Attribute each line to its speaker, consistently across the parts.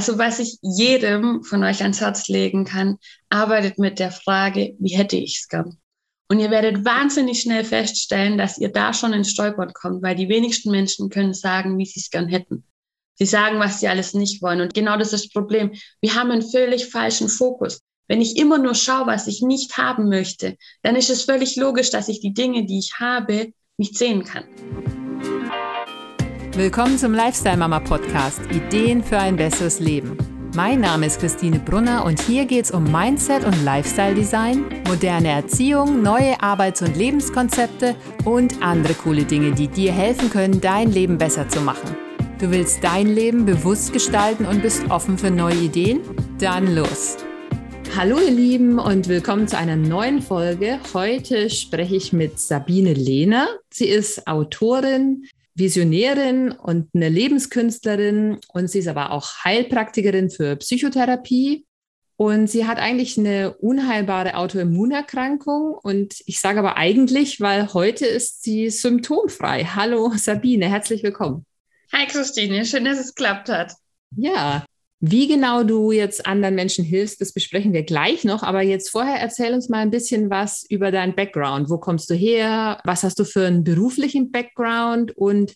Speaker 1: Also was ich jedem von euch ans Herz legen kann, arbeitet mit der Frage, wie hätte ich es gern? Und ihr werdet wahnsinnig schnell feststellen, dass ihr da schon ins Stolpern kommt, weil die wenigsten Menschen können sagen, wie sie es gern hätten. Sie sagen, was sie alles nicht wollen. Und genau das ist das Problem. Wir haben einen völlig falschen Fokus. Wenn ich immer nur schaue, was ich nicht haben möchte, dann ist es völlig logisch, dass ich die Dinge, die ich habe, nicht sehen kann.
Speaker 2: Willkommen zum Lifestyle Mama Podcast Ideen für ein besseres Leben. Mein Name ist Christine Brunner und hier geht es um Mindset und Lifestyle Design, moderne Erziehung, neue Arbeits- und Lebenskonzepte und andere coole Dinge, die dir helfen können, dein Leben besser zu machen. Du willst dein Leben bewusst gestalten und bist offen für neue Ideen? Dann los! Hallo ihr Lieben und willkommen zu einer neuen Folge. Heute spreche ich mit Sabine Lehner. Sie ist Autorin, Visionärin und eine Lebenskünstlerin und sie ist aber auch Heilpraktikerin für Psychotherapie. Und sie hat eigentlich eine unheilbare Autoimmunerkrankung. Und ich sage aber eigentlich, weil heute ist sie symptomfrei. Hallo Sabine, herzlich willkommen.
Speaker 1: Hi Christine, schön, dass es geklappt hat.
Speaker 2: Ja, wie genau du jetzt anderen Menschen hilfst, das besprechen wir gleich noch. Aber jetzt vorher erzähl uns mal ein bisschen was über deinen Background. Wo kommst du her? Was hast du für einen beruflichen Background? Und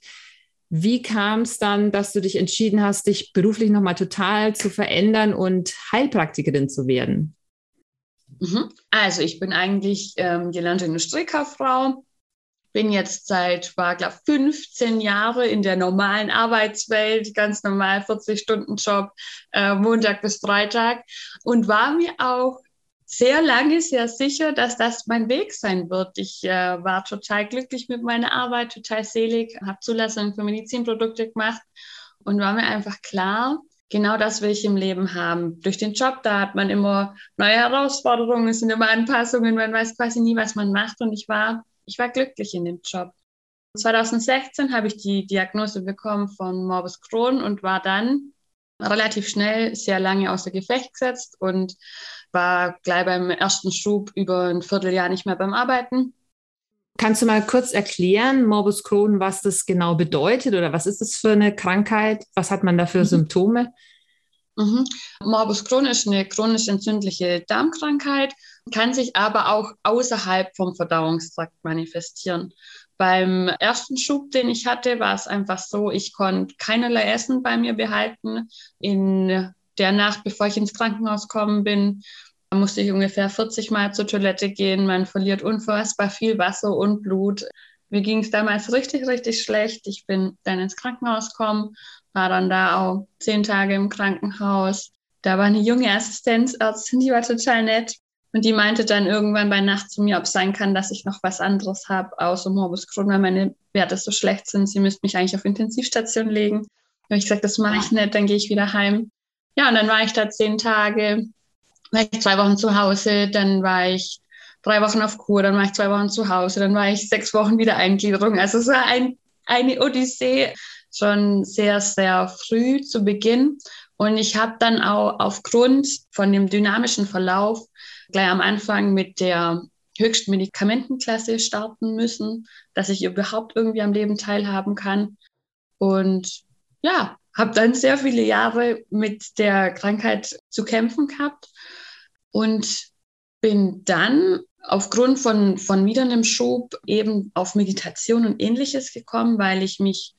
Speaker 2: wie kam es dann, dass du dich entschieden hast, dich beruflich nochmal total zu verändern und Heilpraktikerin zu werden?
Speaker 1: Mhm. Also ich bin eigentlich ähm, gelernte Industriekauffrau, bin jetzt seit, war glaube 15 Jahre in der normalen Arbeitswelt, ganz normal 40-Stunden-Job, äh, Montag bis Freitag und war mir auch sehr lange sehr sicher, dass das mein Weg sein wird. Ich äh, war total glücklich mit meiner Arbeit, total selig, habe Zulassung für Medizinprodukte gemacht und war mir einfach klar, genau das will ich im Leben haben. Durch den Job, da hat man immer neue Herausforderungen, es sind immer Anpassungen, man weiß quasi nie, was man macht und ich war ich war glücklich in dem Job. 2016 habe ich die Diagnose bekommen von Morbus Crohn und war dann relativ schnell sehr lange außer Gefecht gesetzt und war gleich beim ersten Schub über ein Vierteljahr nicht mehr beim Arbeiten.
Speaker 2: Kannst du mal kurz erklären, Morbus Crohn, was das genau bedeutet oder was ist das für eine Krankheit? Was hat man da für mhm. Symptome?
Speaker 1: Mhm. Morbus Crohn ist eine chronisch entzündliche Darmkrankheit, kann sich aber auch außerhalb vom Verdauungstrakt manifestieren. Beim ersten Schub, den ich hatte, war es einfach so, ich konnte keinerlei Essen bei mir behalten. In der Nacht, bevor ich ins Krankenhaus gekommen bin, musste ich ungefähr 40 Mal zur Toilette gehen. Man verliert unfassbar viel Wasser und Blut. Mir ging es damals richtig, richtig schlecht. Ich bin dann ins Krankenhaus gekommen, war dann da auch zehn Tage im Krankenhaus. Da war eine junge Assistenzärztin, die war total nett. Und die meinte dann irgendwann bei Nacht zu mir, ob es sein kann, dass ich noch was anderes habe, außer Morbus Crohn, weil meine Werte so schlecht sind. Sie müsste mich eigentlich auf Intensivstation legen. Da habe ich gesagt, das mache ich nicht, dann gehe ich wieder heim. Ja, und dann war ich da zehn Tage, war ich zwei Wochen zu Hause, dann war ich drei Wochen auf Kur, dann war ich zwei Wochen zu Hause, dann war ich sechs Wochen wieder Eingliederung. Also es war ein, eine Odyssee schon sehr, sehr früh zu Beginn. Und ich habe dann auch aufgrund von dem dynamischen Verlauf gleich am Anfang mit der höchsten Medikamentenklasse starten müssen, dass ich überhaupt irgendwie am Leben teilhaben kann. Und ja, habe dann sehr viele Jahre mit der Krankheit zu kämpfen gehabt und bin dann aufgrund von, von wieder einem Schub eben auf Meditation und ähnliches gekommen, weil ich mich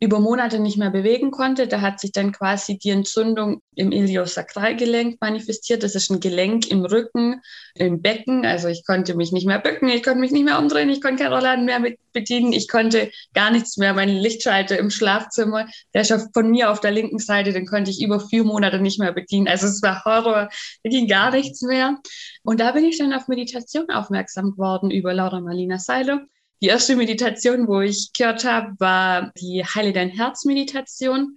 Speaker 1: über Monate nicht mehr bewegen konnte. Da hat sich dann quasi die Entzündung im Iliosakralgelenk manifestiert. Das ist ein Gelenk im Rücken, im Becken. Also ich konnte mich nicht mehr bücken, ich konnte mich nicht mehr umdrehen, ich konnte keinen Rollladen mehr bedienen, ich konnte gar nichts mehr. Mein Lichtschalter im Schlafzimmer, der ist von mir auf der linken Seite, den konnte ich über vier Monate nicht mehr bedienen. Also es war Horror, da ging gar nichts mehr. Und da bin ich dann auf Meditation aufmerksam geworden über Laura Marlina Seiler die erste Meditation, wo ich gehört habe, war die Heile dein Herz Meditation.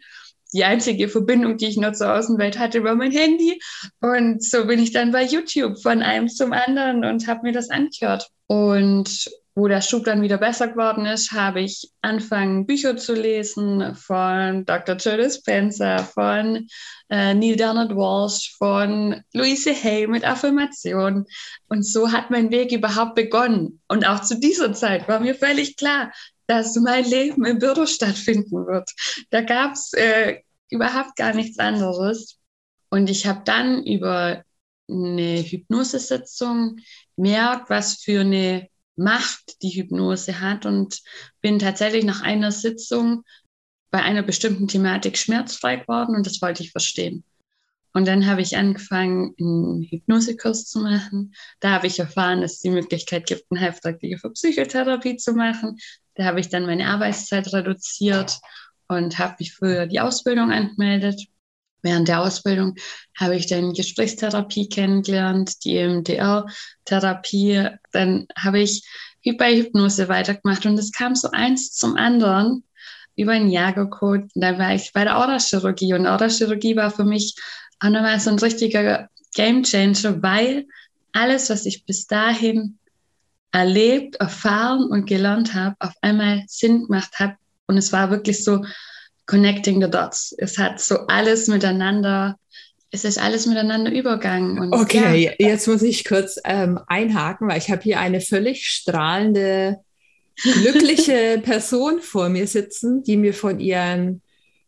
Speaker 1: Die einzige Verbindung, die ich noch zur Außenwelt hatte, war mein Handy. Und so bin ich dann bei YouTube von einem zum anderen und habe mir das angehört. Und wo der Schub dann wieder besser geworden ist, habe ich angefangen, Bücher zu lesen von Dr. Joe Dispenza, von äh, Neil Donald Walsh, von Louise Hay mit Affirmation. Und so hat mein Weg überhaupt begonnen. Und auch zu dieser Zeit war mir völlig klar, dass mein Leben im Büro stattfinden wird. Da gab es äh, überhaupt gar nichts anderes. Und ich habe dann über eine Hypnosesitzung merkt, was für eine Macht die Hypnose hat und bin tatsächlich nach einer Sitzung bei einer bestimmten Thematik schmerzfrei geworden und das wollte ich verstehen. Und dann habe ich angefangen, einen Hypnosekurs zu machen. Da habe ich erfahren, dass es die Möglichkeit gibt, einen Heilpraktiker für Psychotherapie zu machen. Da habe ich dann meine Arbeitszeit reduziert und habe mich für die Ausbildung angemeldet. Während der Ausbildung habe ich dann Gesprächstherapie kennengelernt, die EMDR-Therapie. Dann habe ich wie bei Hypnose weitergemacht und es kam so eins zum anderen über ein Jahr geguckt. Dann war ich bei der Aurachirurgie und Aurachirurgie war für mich auch nochmal so ein richtiger Gamechanger, weil alles, was ich bis dahin erlebt, erfahren und gelernt habe, auf einmal Sinn gemacht hat. Und es war wirklich so connecting the dots. Es hat so alles miteinander, es ist alles miteinander übergangen.
Speaker 2: Und okay, ja. jetzt muss ich kurz ähm, einhaken, weil ich habe hier eine völlig strahlende, glückliche Person vor mir sitzen, die mir von ihren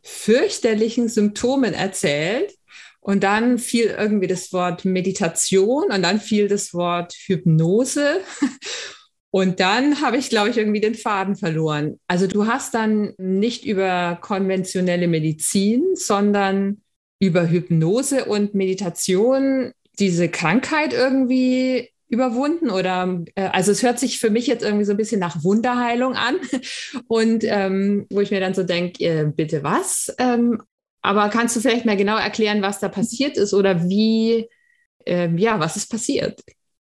Speaker 2: fürchterlichen Symptomen erzählt. Und dann fiel irgendwie das Wort Meditation und dann fiel das Wort Hypnose. Und dann habe ich, glaube ich, irgendwie den Faden verloren. Also du hast dann nicht über konventionelle Medizin, sondern über Hypnose und Meditation diese Krankheit irgendwie überwunden oder äh, also es hört sich für mich jetzt irgendwie so ein bisschen nach Wunderheilung an und ähm, wo ich mir dann so denke, äh, bitte was? Ähm, aber kannst du vielleicht mal genau erklären, was da passiert ist oder wie, äh, ja, was ist passiert?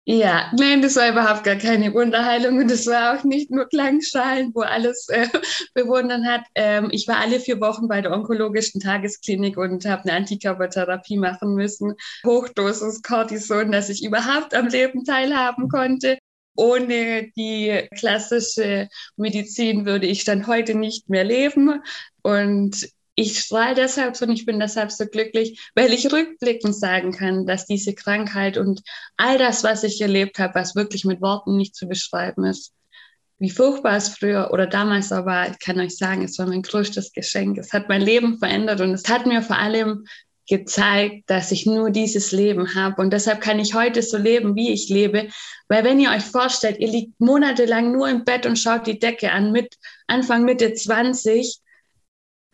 Speaker 1: Ja, nein, das war überhaupt gar keine Wunderheilung und das war auch nicht nur Klangschalen, wo alles äh, bewundern hat. Ähm, ich war alle vier Wochen bei der onkologischen Tagesklinik und habe eine Antikörpertherapie machen müssen. Hochdosis Cortison, dass ich überhaupt am Leben teilhaben konnte. Ohne die klassische Medizin würde ich dann heute nicht mehr leben. Und ich strahle deshalb so und ich bin deshalb so glücklich, weil ich rückblickend sagen kann, dass diese Krankheit und all das, was ich erlebt habe, was wirklich mit Worten nicht zu beschreiben ist, wie furchtbar es früher oder damals auch war, ich kann euch sagen, es war mein größtes Geschenk. Es hat mein Leben verändert und es hat mir vor allem gezeigt, dass ich nur dieses Leben habe. Und deshalb kann ich heute so leben, wie ich lebe. Weil wenn ihr euch vorstellt, ihr liegt monatelang nur im Bett und schaut die Decke an mit Anfang, Mitte 20,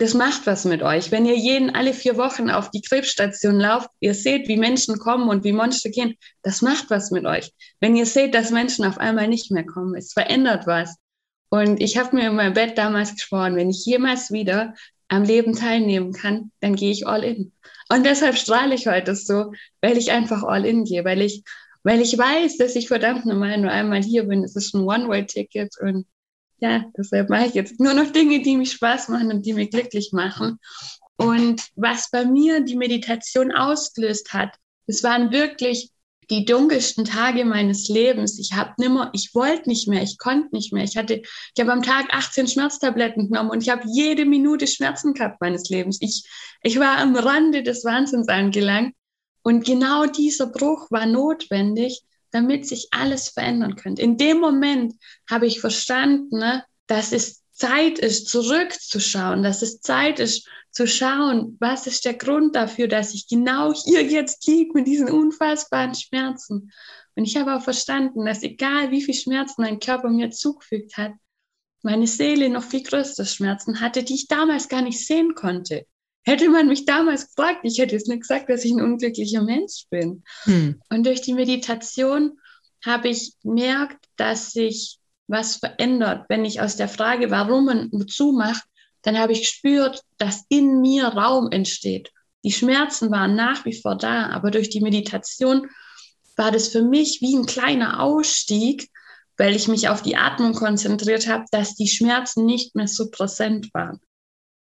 Speaker 1: das macht was mit euch. Wenn ihr jeden alle vier Wochen auf die Krebsstation lauft, ihr seht, wie Menschen kommen und wie Monster gehen, das macht was mit euch. Wenn ihr seht, dass Menschen auf einmal nicht mehr kommen, es verändert was. Und ich habe mir in meinem Bett damals geschworen, wenn ich jemals wieder am Leben teilnehmen kann, dann gehe ich all in. Und deshalb strahle ich heute so, weil ich einfach all in gehe, weil ich, weil ich weiß, dass ich verdammt normal nur einmal hier bin. Es ist ein One-Way-Ticket und ja, deshalb mache ich jetzt nur noch Dinge, die mich Spaß machen und die mich glücklich machen. Und was bei mir die Meditation ausgelöst hat, das waren wirklich die dunkelsten Tage meines Lebens. Ich habe nimmer, ich wollte nicht mehr, ich konnte nicht mehr. Ich hatte, ich habe am Tag 18 Schmerztabletten genommen und ich habe jede Minute Schmerzen gehabt meines Lebens. Ich, ich war am Rande des Wahnsinns angelangt. Und genau dieser Bruch war notwendig, damit sich alles verändern könnte. In dem Moment habe ich verstanden, ne, dass es Zeit ist, zurückzuschauen, dass es Zeit ist, zu schauen, was ist der Grund dafür, dass ich genau hier jetzt liege mit diesen unfassbaren Schmerzen. Und ich habe auch verstanden, dass egal wie viel Schmerzen mein Körper mir zugefügt hat, meine Seele noch viel größere Schmerzen hatte, die ich damals gar nicht sehen konnte. Hätte man mich damals gefragt, ich hätte jetzt nicht gesagt, dass ich ein unglücklicher Mensch bin. Hm. Und durch die Meditation habe ich gemerkt, dass sich was verändert. Wenn ich aus der Frage, warum und wozu mache, dann habe ich gespürt, dass in mir Raum entsteht. Die Schmerzen waren nach wie vor da, aber durch die Meditation war das für mich wie ein kleiner Ausstieg, weil ich mich auf die Atmung konzentriert habe, dass die Schmerzen nicht mehr so präsent waren.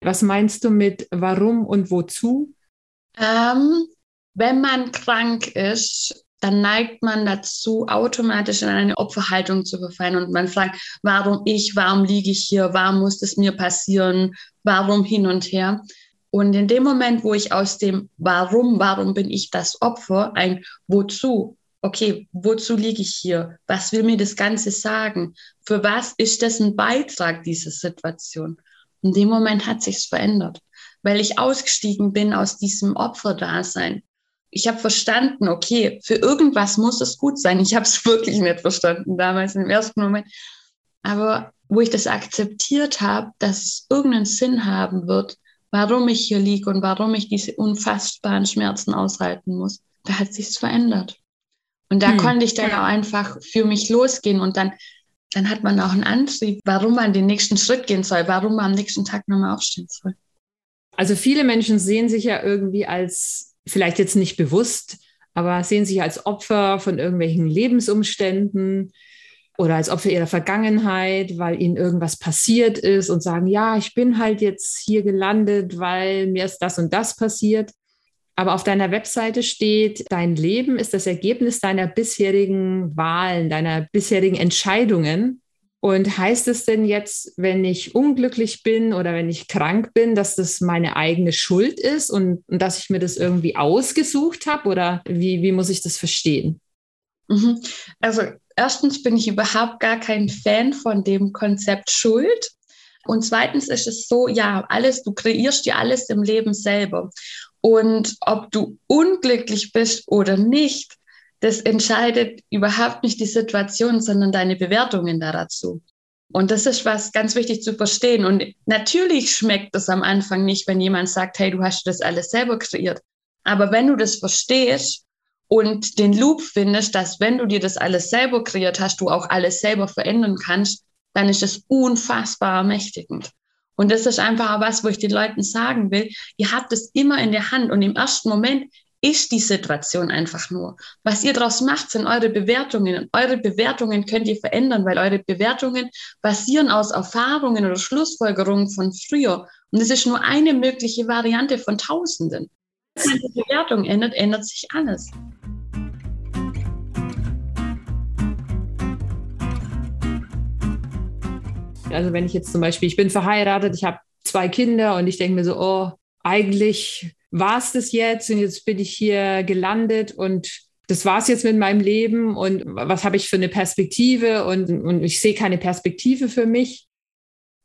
Speaker 2: Was meinst du mit warum und wozu?
Speaker 1: Ähm, wenn man krank ist, dann neigt man dazu, automatisch in eine Opferhaltung zu verfallen und man fragt, warum ich, warum liege ich hier, warum muss es mir passieren, warum hin und her. Und in dem Moment, wo ich aus dem Warum, warum bin ich das Opfer, ein Wozu, okay, wozu liege ich hier? Was will mir das Ganze sagen? Für was ist das ein Beitrag, diese Situation? In dem Moment hat sich's verändert. weil ich ausgestiegen bin aus diesem Opferdasein. Ich habe verstanden, okay, für irgendwas muss es gut sein. Ich habe es wirklich nicht verstanden damals im ersten Moment. Aber wo ich das akzeptiert habe, dass es irgendeinen Sinn haben wird, warum ich hier liege und warum ich diese unfassbaren Schmerzen aushalten muss, da hat sich's verändert. Und da hm. konnte ich dann auch einfach für mich losgehen und dann, dann hat man auch einen Antrieb, warum man den nächsten Schritt gehen soll, warum man am nächsten Tag nochmal aufstehen soll.
Speaker 2: Also viele Menschen sehen sich ja irgendwie als, vielleicht jetzt nicht bewusst, aber sehen sich als Opfer von irgendwelchen Lebensumständen oder als Opfer ihrer Vergangenheit, weil ihnen irgendwas passiert ist und sagen, ja, ich bin halt jetzt hier gelandet, weil mir ist das und das passiert. Aber auf deiner Webseite steht, dein Leben ist das Ergebnis deiner bisherigen Wahlen, deiner bisherigen Entscheidungen. Und heißt es denn jetzt, wenn ich unglücklich bin oder wenn ich krank bin, dass das meine eigene Schuld ist und, und dass ich mir das irgendwie ausgesucht habe? Oder wie, wie muss ich das verstehen?
Speaker 1: Mhm. Also erstens bin ich überhaupt gar kein Fan von dem Konzept Schuld. Und zweitens ist es so, ja, alles, du kreierst dir alles im Leben selber. Und ob du unglücklich bist oder nicht, das entscheidet überhaupt nicht die Situation, sondern deine Bewertungen dazu. Und das ist was ganz wichtig zu verstehen. Und natürlich schmeckt es am Anfang nicht, wenn jemand sagt, hey, du hast das alles selber kreiert. Aber wenn du das verstehst und den Loop findest, dass wenn du dir das alles selber kreiert hast, du auch alles selber verändern kannst, dann ist es unfassbar ermächtigend. Und das ist einfach auch was, wo ich den Leuten sagen will, ihr habt es immer in der Hand und im ersten Moment ist die Situation einfach nur. Was ihr daraus macht, sind eure Bewertungen. Und eure Bewertungen könnt ihr verändern, weil eure Bewertungen basieren aus Erfahrungen oder Schlussfolgerungen von früher. Und es ist nur eine mögliche Variante von Tausenden. Wenn die Bewertung ändert, ändert sich alles.
Speaker 2: Also wenn ich jetzt zum Beispiel, ich bin verheiratet, ich habe zwei Kinder und ich denke mir so, oh, eigentlich war es das jetzt und jetzt bin ich hier gelandet und das war es jetzt mit meinem Leben und was habe ich für eine Perspektive und, und ich sehe keine Perspektive für mich,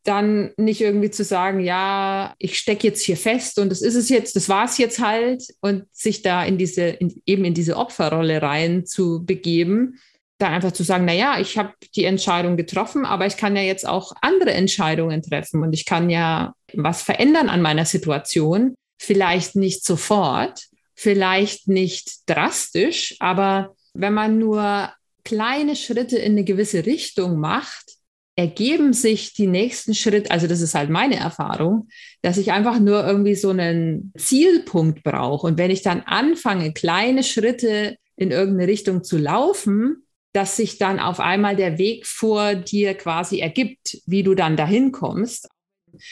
Speaker 2: dann nicht irgendwie zu sagen, ja, ich stecke jetzt hier fest und das ist es jetzt, das war es jetzt halt und sich da in diese, in, eben in diese Opferrolle rein zu begeben, da einfach zu sagen, na ja, ich habe die Entscheidung getroffen, aber ich kann ja jetzt auch andere Entscheidungen treffen und ich kann ja was verändern an meiner Situation. Vielleicht nicht sofort, vielleicht nicht drastisch, aber wenn man nur kleine Schritte in eine gewisse Richtung macht, ergeben sich die nächsten Schritte, also das ist halt meine Erfahrung, dass ich einfach nur irgendwie so einen Zielpunkt brauche. Und wenn ich dann anfange, kleine Schritte in irgendeine Richtung zu laufen, dass sich dann auf einmal der Weg vor dir quasi ergibt, wie du dann dahin kommst.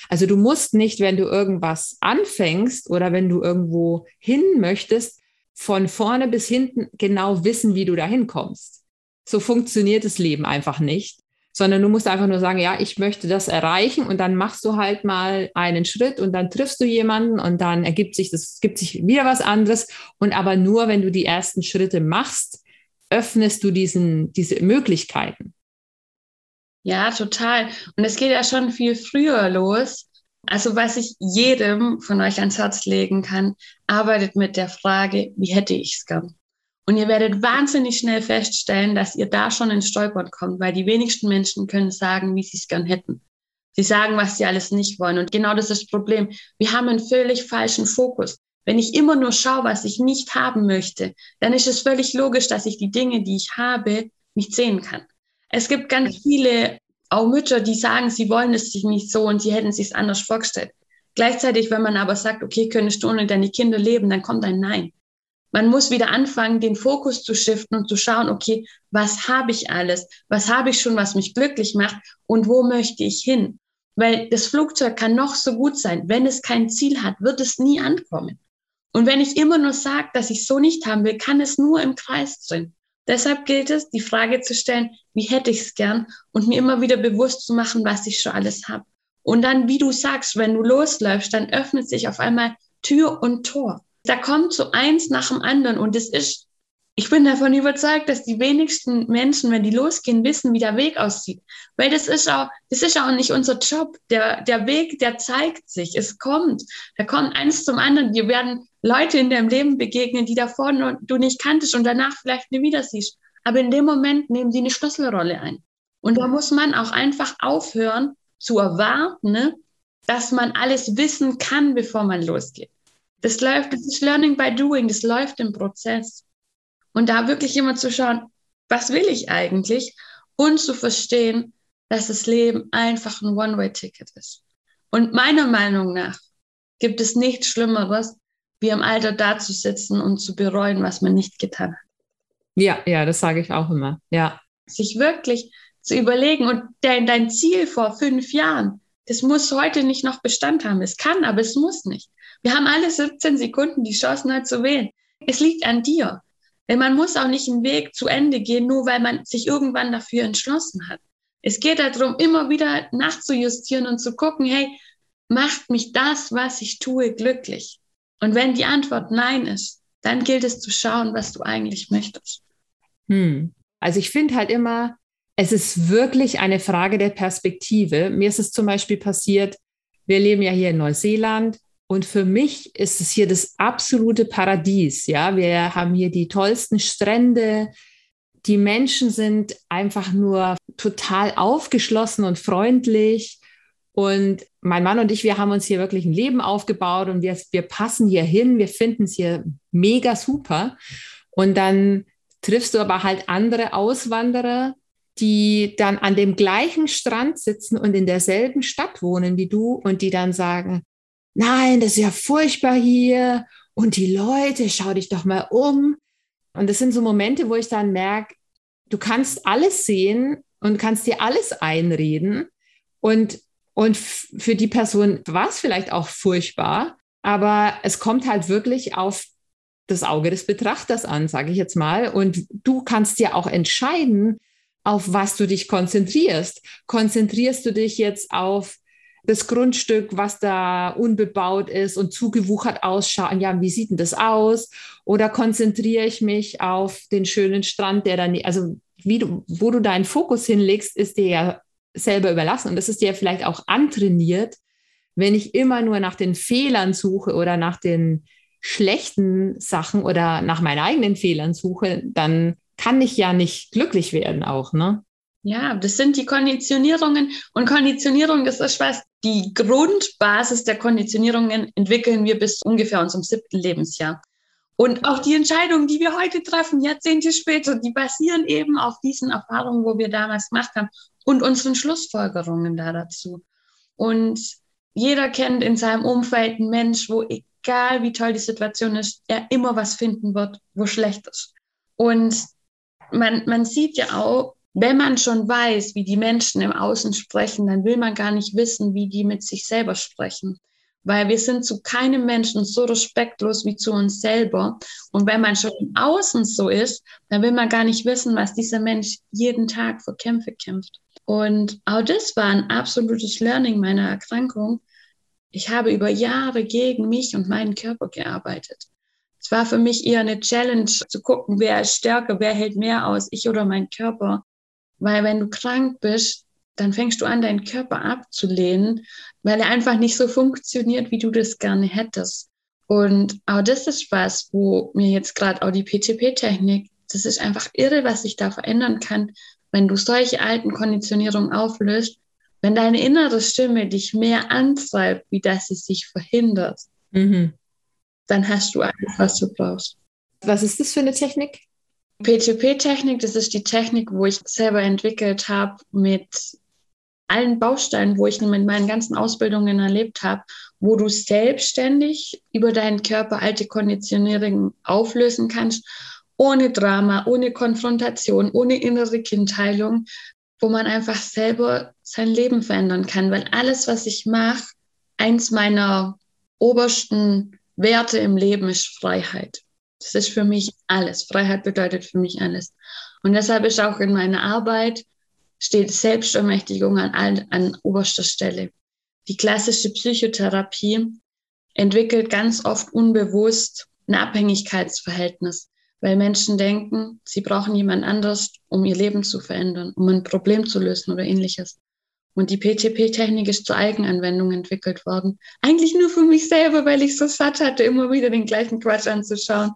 Speaker 2: Also du musst nicht, wenn du irgendwas anfängst oder wenn du irgendwo hin möchtest, von vorne bis hinten genau wissen, wie du dahin kommst. So funktioniert das Leben einfach nicht, sondern du musst einfach nur sagen, ja, ich möchte das erreichen und dann machst du halt mal einen Schritt und dann triffst du jemanden und dann ergibt sich das, gibt sich wieder was anderes und aber nur, wenn du die ersten Schritte machst, öffnest du diesen, diese Möglichkeiten.
Speaker 1: Ja, total. Und es geht ja schon viel früher los. Also was ich jedem von euch ans Herz legen kann, arbeitet mit der Frage, wie hätte ich es gern? Und ihr werdet wahnsinnig schnell feststellen, dass ihr da schon ins Stolpern kommt, weil die wenigsten Menschen können sagen, wie sie es gern hätten. Sie sagen, was sie alles nicht wollen. Und genau das ist das Problem. Wir haben einen völlig falschen Fokus. Wenn ich immer nur schaue, was ich nicht haben möchte, dann ist es völlig logisch, dass ich die Dinge, die ich habe, nicht sehen kann. Es gibt ganz viele auch Mütter, die sagen, sie wollen es sich nicht so und sie hätten es sich anders vorgestellt. Gleichzeitig, wenn man aber sagt, okay, könntest du ohne deine Kinder leben, dann kommt ein Nein. Man muss wieder anfangen, den Fokus zu shiften und zu schauen, okay, was habe ich alles? Was habe ich schon, was mich glücklich macht? Und wo möchte ich hin? Weil das Flugzeug kann noch so gut sein. Wenn es kein Ziel hat, wird es nie ankommen. Und wenn ich immer nur sage, dass ich so nicht haben will, kann es nur im Kreis drin. Deshalb gilt es, die Frage zu stellen, wie hätte ich es gern und mir immer wieder bewusst zu machen, was ich schon alles habe. Und dann, wie du sagst, wenn du losläufst, dann öffnet sich auf einmal Tür und Tor. Da kommt so eins nach dem anderen und es ist ich bin davon überzeugt, dass die wenigsten Menschen, wenn die losgehen, wissen, wie der Weg aussieht. Weil das ist auch, das ist auch nicht unser Job. Der, der Weg, der zeigt sich. Es kommt. Da kommt eins zum anderen. Wir werden Leute in deinem Leben begegnen, die davor du nicht kanntest und danach vielleicht nie wieder siehst. Aber in dem Moment nehmen sie eine Schlüsselrolle ein. Und da muss man auch einfach aufhören zu erwarten, ne, dass man alles wissen kann, bevor man losgeht. Das läuft, das ist Learning by Doing, das läuft im Prozess. Und da wirklich immer zu schauen, was will ich eigentlich? Und zu verstehen, dass das Leben einfach ein One-Way-Ticket ist. Und meiner Meinung nach gibt es nichts Schlimmeres, wie im Alter dazusitzen und zu bereuen, was man nicht getan hat.
Speaker 2: Ja, ja, das sage ich auch immer. Ja.
Speaker 1: Sich wirklich zu überlegen und dein, dein Ziel vor fünf Jahren, das muss heute nicht noch Bestand haben. Es kann, aber es muss nicht. Wir haben alle 17 Sekunden die Chance, neu zu wählen. Es liegt an dir. Denn man muss auch nicht einen Weg zu Ende gehen, nur weil man sich irgendwann dafür entschlossen hat. Es geht darum, immer wieder nachzujustieren und zu gucken, hey, macht mich das, was ich tue, glücklich? Und wenn die Antwort Nein ist, dann gilt es zu schauen, was du eigentlich möchtest.
Speaker 2: Hm. Also ich finde halt immer, es ist wirklich eine Frage der Perspektive. Mir ist es zum Beispiel passiert, wir leben ja hier in Neuseeland und für mich ist es hier das absolute Paradies. Ja, wir haben hier die tollsten Strände. Die Menschen sind einfach nur total aufgeschlossen und freundlich. Und mein Mann und ich, wir haben uns hier wirklich ein Leben aufgebaut und wir, wir passen hier hin. Wir finden es hier mega super. Und dann triffst du aber halt andere Auswanderer, die dann an dem gleichen Strand sitzen und in derselben Stadt wohnen wie du und die dann sagen, nein, das ist ja furchtbar hier und die Leute, schau dich doch mal um. Und das sind so Momente, wo ich dann merke, du kannst alles sehen und kannst dir alles einreden. Und, und für die Person war es vielleicht auch furchtbar, aber es kommt halt wirklich auf das Auge des Betrachters an, sage ich jetzt mal. Und du kannst ja auch entscheiden, auf was du dich konzentrierst. Konzentrierst du dich jetzt auf das Grundstück, was da unbebaut ist und zugewuchert ausschaut, ja, wie sieht denn das aus? Oder konzentriere ich mich auf den schönen Strand, der dann, also wie du, wo du deinen Fokus hinlegst, ist dir ja selber überlassen und das ist dir vielleicht auch antrainiert, wenn ich immer nur nach den Fehlern suche oder nach den schlechten Sachen oder nach meinen eigenen Fehlern suche, dann kann ich ja nicht glücklich werden auch, ne?
Speaker 1: Ja, das sind die Konditionierungen. Und Konditionierung, das ist was, die Grundbasis der Konditionierungen entwickeln wir bis ungefähr unserem siebten Lebensjahr. Und auch die Entscheidungen, die wir heute treffen, Jahrzehnte später, die basieren eben auf diesen Erfahrungen, wo wir damals gemacht haben und unseren Schlussfolgerungen da dazu. Und jeder kennt in seinem Umfeld einen Mensch, wo egal wie toll die Situation ist, er immer was finden wird, wo schlecht ist. Und man, man sieht ja auch, wenn man schon weiß, wie die Menschen im Außen sprechen, dann will man gar nicht wissen, wie die mit sich selber sprechen. Weil wir sind zu keinem Menschen so respektlos wie zu uns selber. Und wenn man schon im Außen so ist, dann will man gar nicht wissen, was dieser Mensch jeden Tag für Kämpfe kämpft. Und auch das war ein absolutes Learning meiner Erkrankung. Ich habe über Jahre gegen mich und meinen Körper gearbeitet. Es war für mich eher eine Challenge zu gucken, wer ist stärker, wer hält mehr aus, ich oder mein Körper. Weil wenn du krank bist, dann fängst du an, deinen Körper abzulehnen, weil er einfach nicht so funktioniert, wie du das gerne hättest. Und auch das ist was, wo mir jetzt gerade auch die PTP-Technik, das ist einfach irre, was sich da verändern kann, wenn du solche alten Konditionierungen auflöst, wenn deine innere Stimme dich mehr antreibt, wie dass sie sich verhindert, mhm. dann hast du alles, was du brauchst.
Speaker 2: Was ist das für eine Technik?
Speaker 1: PTP-Technik, das ist die Technik, wo ich selber entwickelt habe mit allen Bausteinen, wo ich mit meinen ganzen Ausbildungen erlebt habe, wo du selbstständig über deinen Körper alte Konditionierungen auflösen kannst, ohne Drama, ohne Konfrontation, ohne innere Kindheilung, wo man einfach selber sein Leben verändern kann. Weil alles, was ich mache, eins meiner obersten Werte im Leben ist Freiheit. Das ist für mich alles. Freiheit bedeutet für mich alles. Und deshalb ist auch in meiner Arbeit steht Selbstermächtigung an, an oberster Stelle. Die klassische Psychotherapie entwickelt ganz oft unbewusst ein Abhängigkeitsverhältnis. Weil Menschen denken, sie brauchen jemand anders, um ihr Leben zu verändern, um ein Problem zu lösen oder ähnliches. Und die PTP-Technik ist zur Eigenanwendung entwickelt worden. Eigentlich nur für mich selber, weil ich so satt hatte, immer wieder den gleichen Quatsch anzuschauen.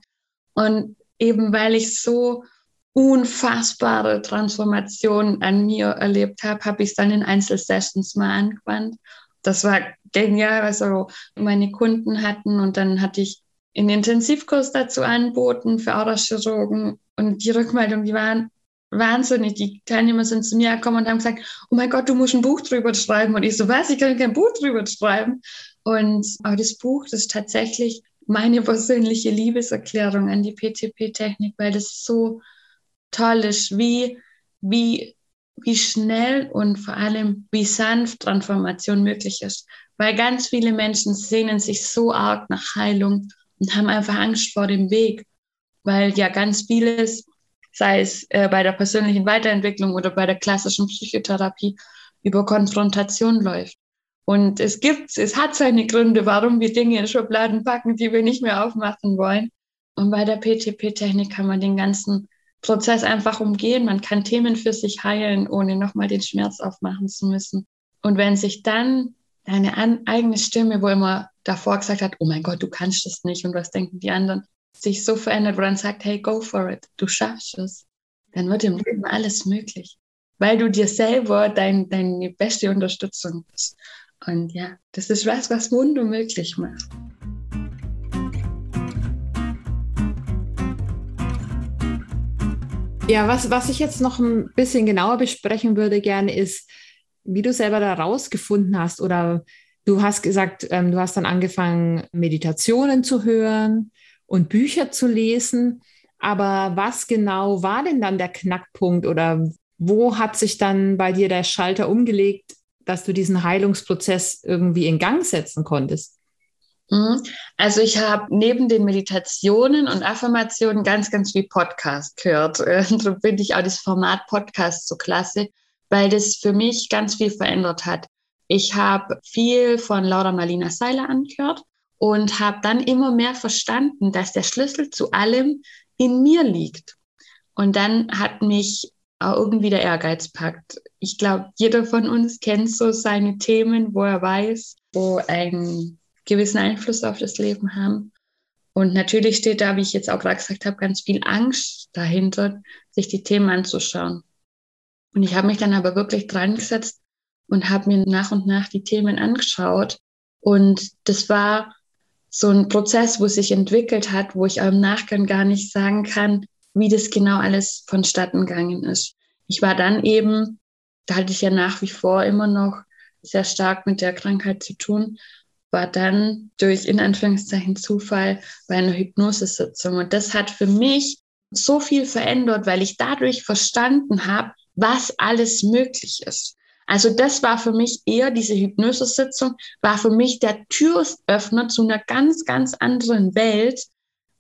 Speaker 1: Und eben weil ich so unfassbare Transformationen an mir erlebt habe, habe ich es dann in Einzelsessions mal angewandt. Das war genial, also meine Kunden hatten und dann hatte ich einen Intensivkurs dazu anboten für Aurachirurgen und die Rückmeldung, die waren wahnsinnig. Die Teilnehmer sind zu mir gekommen und haben gesagt, oh mein Gott, du musst ein Buch drüber schreiben. Und ich so, was, ich kann kein Buch drüber schreiben. Und aber das Buch, das ist tatsächlich meine persönliche Liebeserklärung an die PTP-Technik, weil das so toll ist, wie, wie, wie schnell und vor allem wie sanft Transformation möglich ist. Weil ganz viele Menschen sehnen sich so arg nach Heilung und haben einfach Angst vor dem Weg, weil ja ganz vieles, sei es äh, bei der persönlichen Weiterentwicklung oder bei der klassischen Psychotherapie, über Konfrontation läuft. Und es gibt, es hat seine Gründe, warum wir Dinge in Schubladen packen, die wir nicht mehr aufmachen wollen. Und bei der PTP-Technik kann man den ganzen Prozess einfach umgehen. Man kann Themen für sich heilen, ohne nochmal den Schmerz aufmachen zu müssen. Und wenn sich dann deine eigene Stimme, wo immer davor gesagt hat, oh mein Gott, du kannst das nicht. Und was denken die anderen, sich so verändert, wo dann sagt, hey, go for it, du schaffst es, dann wird im Leben alles möglich, weil du dir selber dein, deine beste Unterstützung bist. Und ja, das ist was, was Wunder möglich macht.
Speaker 2: Ja, was, was ich jetzt noch ein bisschen genauer besprechen würde gerne ist, wie du selber da rausgefunden hast oder du hast gesagt, ähm, du hast dann angefangen, Meditationen zu hören und Bücher zu lesen. Aber was genau war denn dann der Knackpunkt oder wo hat sich dann bei dir der Schalter umgelegt, dass du diesen Heilungsprozess irgendwie in Gang setzen konntest?
Speaker 1: Mhm. Also ich habe neben den Meditationen und Affirmationen ganz, ganz viel Podcast gehört. Darum finde ich auch das Format Podcast so klasse, weil das für mich ganz viel verändert hat. Ich habe viel von Laura Marlina Seiler angehört und habe dann immer mehr verstanden, dass der Schlüssel zu allem in mir liegt. Und dann hat mich irgendwie der Ehrgeiz packt. Ich glaube, jeder von uns kennt so seine Themen, wo er weiß, wo ein gewissen Einfluss auf das Leben haben. Und natürlich steht da, wie ich jetzt auch gerade gesagt habe, ganz viel Angst dahinter, sich die Themen anzuschauen. Und ich habe mich dann aber wirklich dran gesetzt und habe mir nach und nach die Themen angeschaut. Und das war so ein Prozess, wo sich entwickelt hat, wo ich im Nachgang gar nicht sagen kann, wie das genau alles vonstatten gegangen ist. Ich war dann eben, da hatte ich ja nach wie vor immer noch sehr stark mit der Krankheit zu tun war dann durch in Anführungszeichen Zufall bei einer Hypnosesitzung. Und das hat für mich so viel verändert, weil ich dadurch verstanden habe, was alles möglich ist. Also das war für mich eher diese Hypnosesitzung, war für mich der Türöffner zu einer ganz, ganz anderen Welt,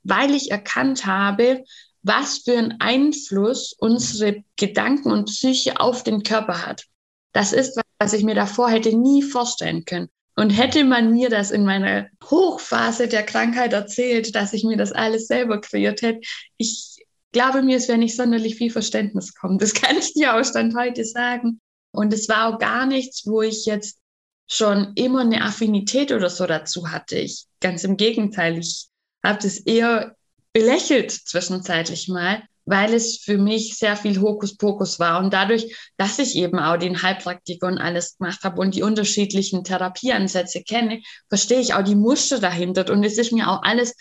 Speaker 1: weil ich erkannt habe, was für einen Einfluss unsere Gedanken und Psyche auf den Körper hat. Das ist, was ich mir davor hätte nie vorstellen können. Und hätte man mir das in meiner Hochphase der Krankheit erzählt, dass ich mir das alles selber kreiert hätte, ich glaube mir, es wäre nicht sonderlich viel Verständnis kommen. Das kann ich dir auch Stand heute sagen. Und es war auch gar nichts, wo ich jetzt schon immer eine Affinität oder so dazu hatte. Ich, ganz im Gegenteil, ich habe das eher belächelt zwischenzeitlich mal weil es für mich sehr viel Hokuspokus war. Und dadurch, dass ich eben auch den Heilpraktiker und alles gemacht habe und die unterschiedlichen Therapieansätze kenne, verstehe ich auch die Muster dahinter. Und es ist mir auch alles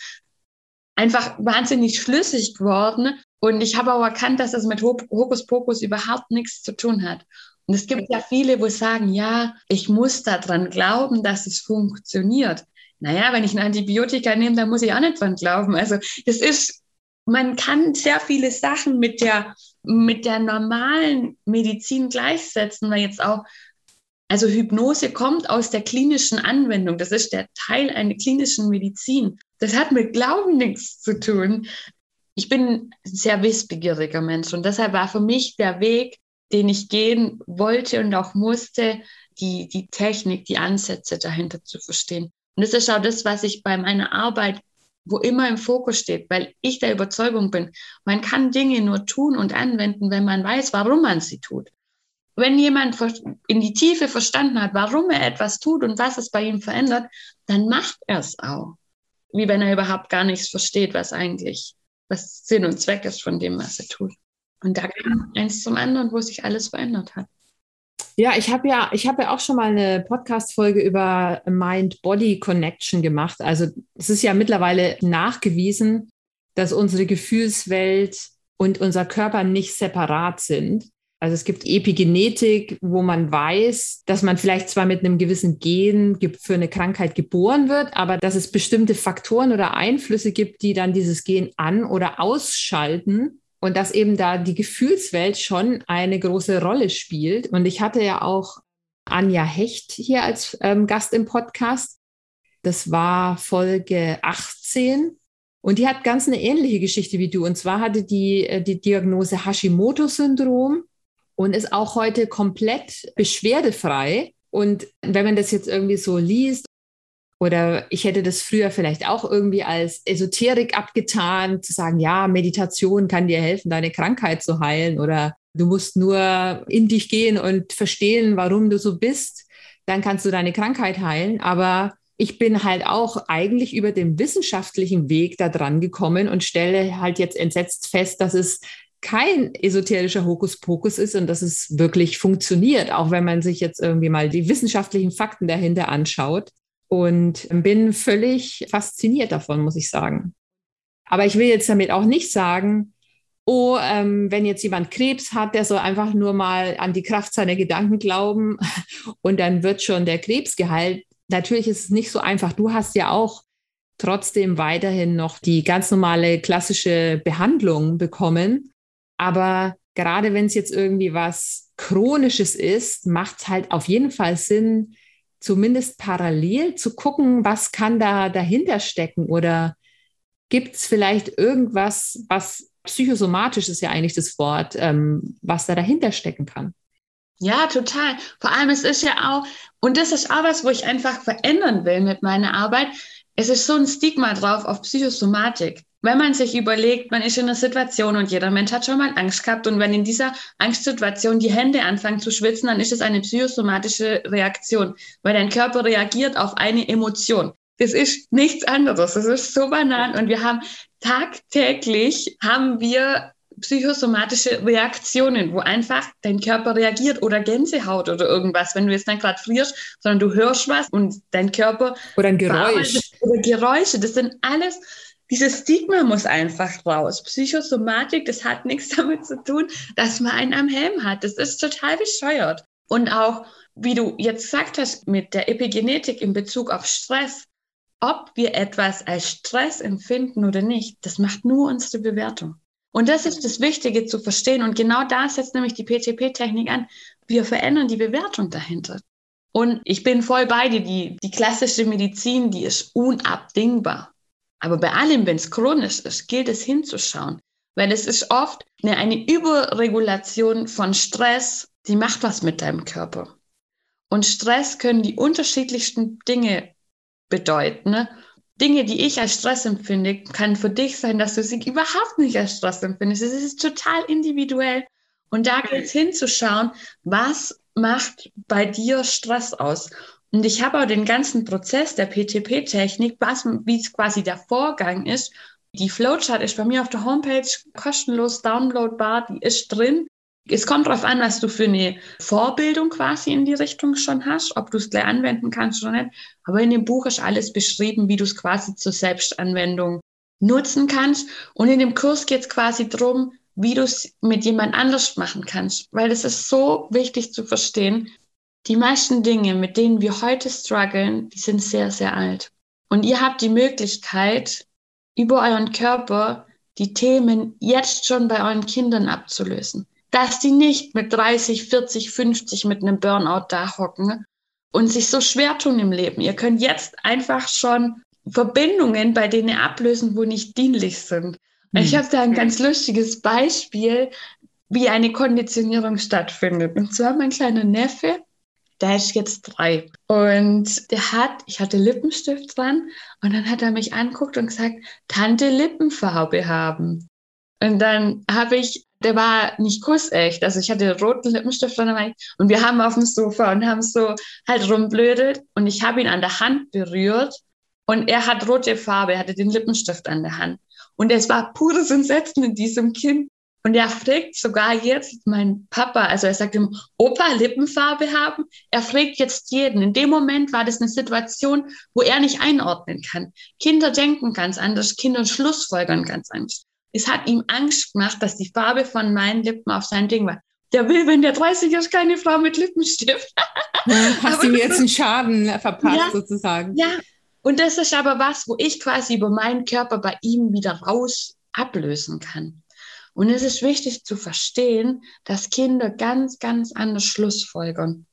Speaker 1: einfach wahnsinnig schlüssig geworden. Und ich habe auch erkannt, dass das mit Hokuspokus überhaupt nichts zu tun hat. Und es gibt ja viele, wo sagen, ja, ich muss daran glauben, dass es funktioniert. Naja, wenn ich ein Antibiotika nehme, dann muss ich auch nicht dran glauben. Also das ist man kann sehr viele Sachen mit der, mit der normalen Medizin gleichsetzen, weil jetzt auch, also Hypnose kommt aus der klinischen Anwendung. Das ist der Teil einer klinischen Medizin. Das hat mit Glauben nichts zu tun. Ich bin ein sehr wissbegieriger Mensch und deshalb war für mich der Weg, den ich gehen wollte und auch musste, die, die Technik, die Ansätze dahinter zu verstehen. Und das ist auch das, was ich bei meiner Arbeit wo immer im Fokus steht, weil ich der Überzeugung bin, man kann Dinge nur tun und anwenden, wenn man weiß, warum man sie tut. Wenn jemand in die Tiefe verstanden hat, warum er etwas tut und was es bei ihm verändert, dann macht er es auch. Wie wenn er überhaupt gar nichts versteht, was eigentlich, was Sinn und Zweck ist von dem, was er tut. Und da kam eins zum anderen, wo sich alles verändert hat.
Speaker 2: Ja, ich habe ja, ich habe ja auch schon mal eine Podcast-Folge über Mind-Body-Connection gemacht. Also es ist ja mittlerweile nachgewiesen, dass unsere Gefühlswelt und unser Körper nicht separat sind. Also es gibt Epigenetik, wo man weiß, dass man vielleicht zwar mit einem gewissen Gen für eine Krankheit geboren wird, aber dass es bestimmte Faktoren oder Einflüsse gibt, die dann dieses Gen an- oder ausschalten und dass eben da die Gefühlswelt schon eine große Rolle spielt. Und ich hatte ja auch Anja Hecht hier als ähm, Gast im Podcast. Das war Folge 18. Und die hat ganz eine ähnliche Geschichte wie du. Und zwar hatte die äh, die Diagnose Hashimoto-Syndrom und ist auch heute komplett beschwerdefrei. Und wenn man das jetzt irgendwie so liest, oder ich hätte das früher vielleicht auch irgendwie als Esoterik abgetan, zu sagen, ja, Meditation kann dir helfen, deine Krankheit zu heilen oder du musst nur in dich gehen und verstehen, warum du so bist, dann kannst du deine Krankheit heilen. Aber ich bin halt auch eigentlich über den wissenschaftlichen Weg da dran gekommen und stelle halt jetzt entsetzt fest, dass es kein esoterischer Hokuspokus ist und dass es wirklich funktioniert, auch wenn man sich jetzt irgendwie mal die wissenschaftlichen Fakten dahinter anschaut. Und bin völlig fasziniert davon, muss ich sagen. Aber ich will jetzt damit auch nicht sagen, oh, ähm, wenn jetzt jemand Krebs hat, der soll einfach nur mal an die Kraft seiner Gedanken glauben und dann wird schon der Krebs geheilt. Natürlich ist es nicht so einfach. Du hast ja auch trotzdem weiterhin noch die ganz normale klassische Behandlung bekommen. Aber gerade wenn es jetzt irgendwie was Chronisches ist, macht es halt auf jeden Fall Sinn, zumindest parallel zu gucken, was kann da dahinter stecken oder gibt es vielleicht irgendwas, was psychosomatisch ist ja eigentlich das Wort, ähm, was da dahinter stecken kann.
Speaker 1: Ja, total. Vor allem, es ist ja auch, und das ist auch was, wo ich einfach verändern will mit meiner Arbeit. Es ist so ein Stigma drauf auf Psychosomatik wenn man sich überlegt, man ist in einer Situation und jeder Mensch hat schon mal Angst gehabt und wenn in dieser Angstsituation die Hände anfangen zu schwitzen, dann ist es eine psychosomatische Reaktion, weil dein Körper reagiert auf eine Emotion. Das ist nichts anderes. Das ist so banal und wir haben tagtäglich haben wir psychosomatische Reaktionen, wo einfach dein Körper reagiert oder Gänsehaut oder irgendwas, wenn du jetzt dann gerade frierst, sondern du hörst was und dein Körper
Speaker 2: oder ein Geräusch
Speaker 1: oder Geräusche, das sind alles dieses Stigma muss einfach raus. Psychosomatik, das hat nichts damit zu tun, dass man einen am Helm hat. Das ist total bescheuert. Und auch, wie du jetzt gesagt hast, mit der Epigenetik in Bezug auf Stress, ob wir etwas als Stress empfinden oder nicht, das macht nur unsere Bewertung. Und das ist das Wichtige zu verstehen. Und genau da setzt nämlich die PTP-Technik an. Wir verändern die Bewertung dahinter. Und ich bin voll bei dir. Die, die klassische Medizin, die ist unabdingbar. Aber bei allem, wenn es chronisch ist, gilt es hinzuschauen. Weil es ist oft eine, eine Überregulation von Stress, die macht was mit deinem Körper. Und Stress können die unterschiedlichsten Dinge bedeuten. Ne? Dinge, die ich als Stress empfinde, kann für dich sein, dass du sie überhaupt nicht als Stress empfindest. Es ist total individuell. Und da gilt es hinzuschauen, was macht bei dir Stress aus? Und ich habe auch den ganzen Prozess der PTP-Technik, wie es quasi der Vorgang ist. Die Flowchart ist bei mir auf der Homepage kostenlos downloadbar, die ist drin. Es kommt darauf an, was du für eine Vorbildung quasi in die Richtung schon hast, ob du es gleich anwenden kannst oder nicht. Aber in dem Buch ist alles beschrieben, wie du es quasi zur Selbstanwendung nutzen kannst. Und in dem Kurs geht es quasi darum, wie du es mit jemand anders machen kannst. Weil es ist so wichtig zu verstehen, die meisten Dinge, mit denen wir heute strugglen, die sind sehr, sehr alt. Und ihr habt die Möglichkeit, über euren Körper die Themen jetzt schon bei euren Kindern abzulösen. Dass die nicht mit 30, 40, 50 mit einem Burnout da hocken und sich so schwer tun im Leben. Ihr könnt jetzt einfach schon Verbindungen bei denen ablösen, wo nicht dienlich sind. Mhm. Ich habe da ein ganz lustiges Beispiel, wie eine Konditionierung stattfindet. Und zwar mein kleiner Neffe, der ist jetzt drei. Und der hat, ich hatte Lippenstift dran und dann hat er mich anguckt und gesagt, Tante Lippenfarbe haben. Und dann habe ich, der war nicht kussecht, also ich hatte roten Lippenstift dran und wir haben auf dem Sofa und haben so halt rumblödelt und ich habe ihn an der Hand berührt und er hat rote Farbe, er hatte den Lippenstift an der Hand. Und es war pures Entsetzen in diesem Kind. Und er fragt sogar jetzt mein Papa, also er sagt ihm, Opa, Lippenfarbe haben. Er fragt jetzt jeden. In dem Moment war das eine Situation, wo er nicht einordnen kann. Kinder denken ganz anders, Kinder schlussfolgern ganz anders. Es hat ihm Angst gemacht, dass die Farbe von meinen Lippen auf sein Ding war. Der will, wenn der 30 ist, keine Frau mit Lippenstift.
Speaker 2: Hast du ihm jetzt einen Schaden verpasst, ja, sozusagen?
Speaker 1: Ja, und das ist aber was, wo ich quasi über meinen Körper bei ihm wieder raus ablösen kann. Und es ist wichtig zu verstehen, dass Kinder ganz, ganz anders Schlussfolgern.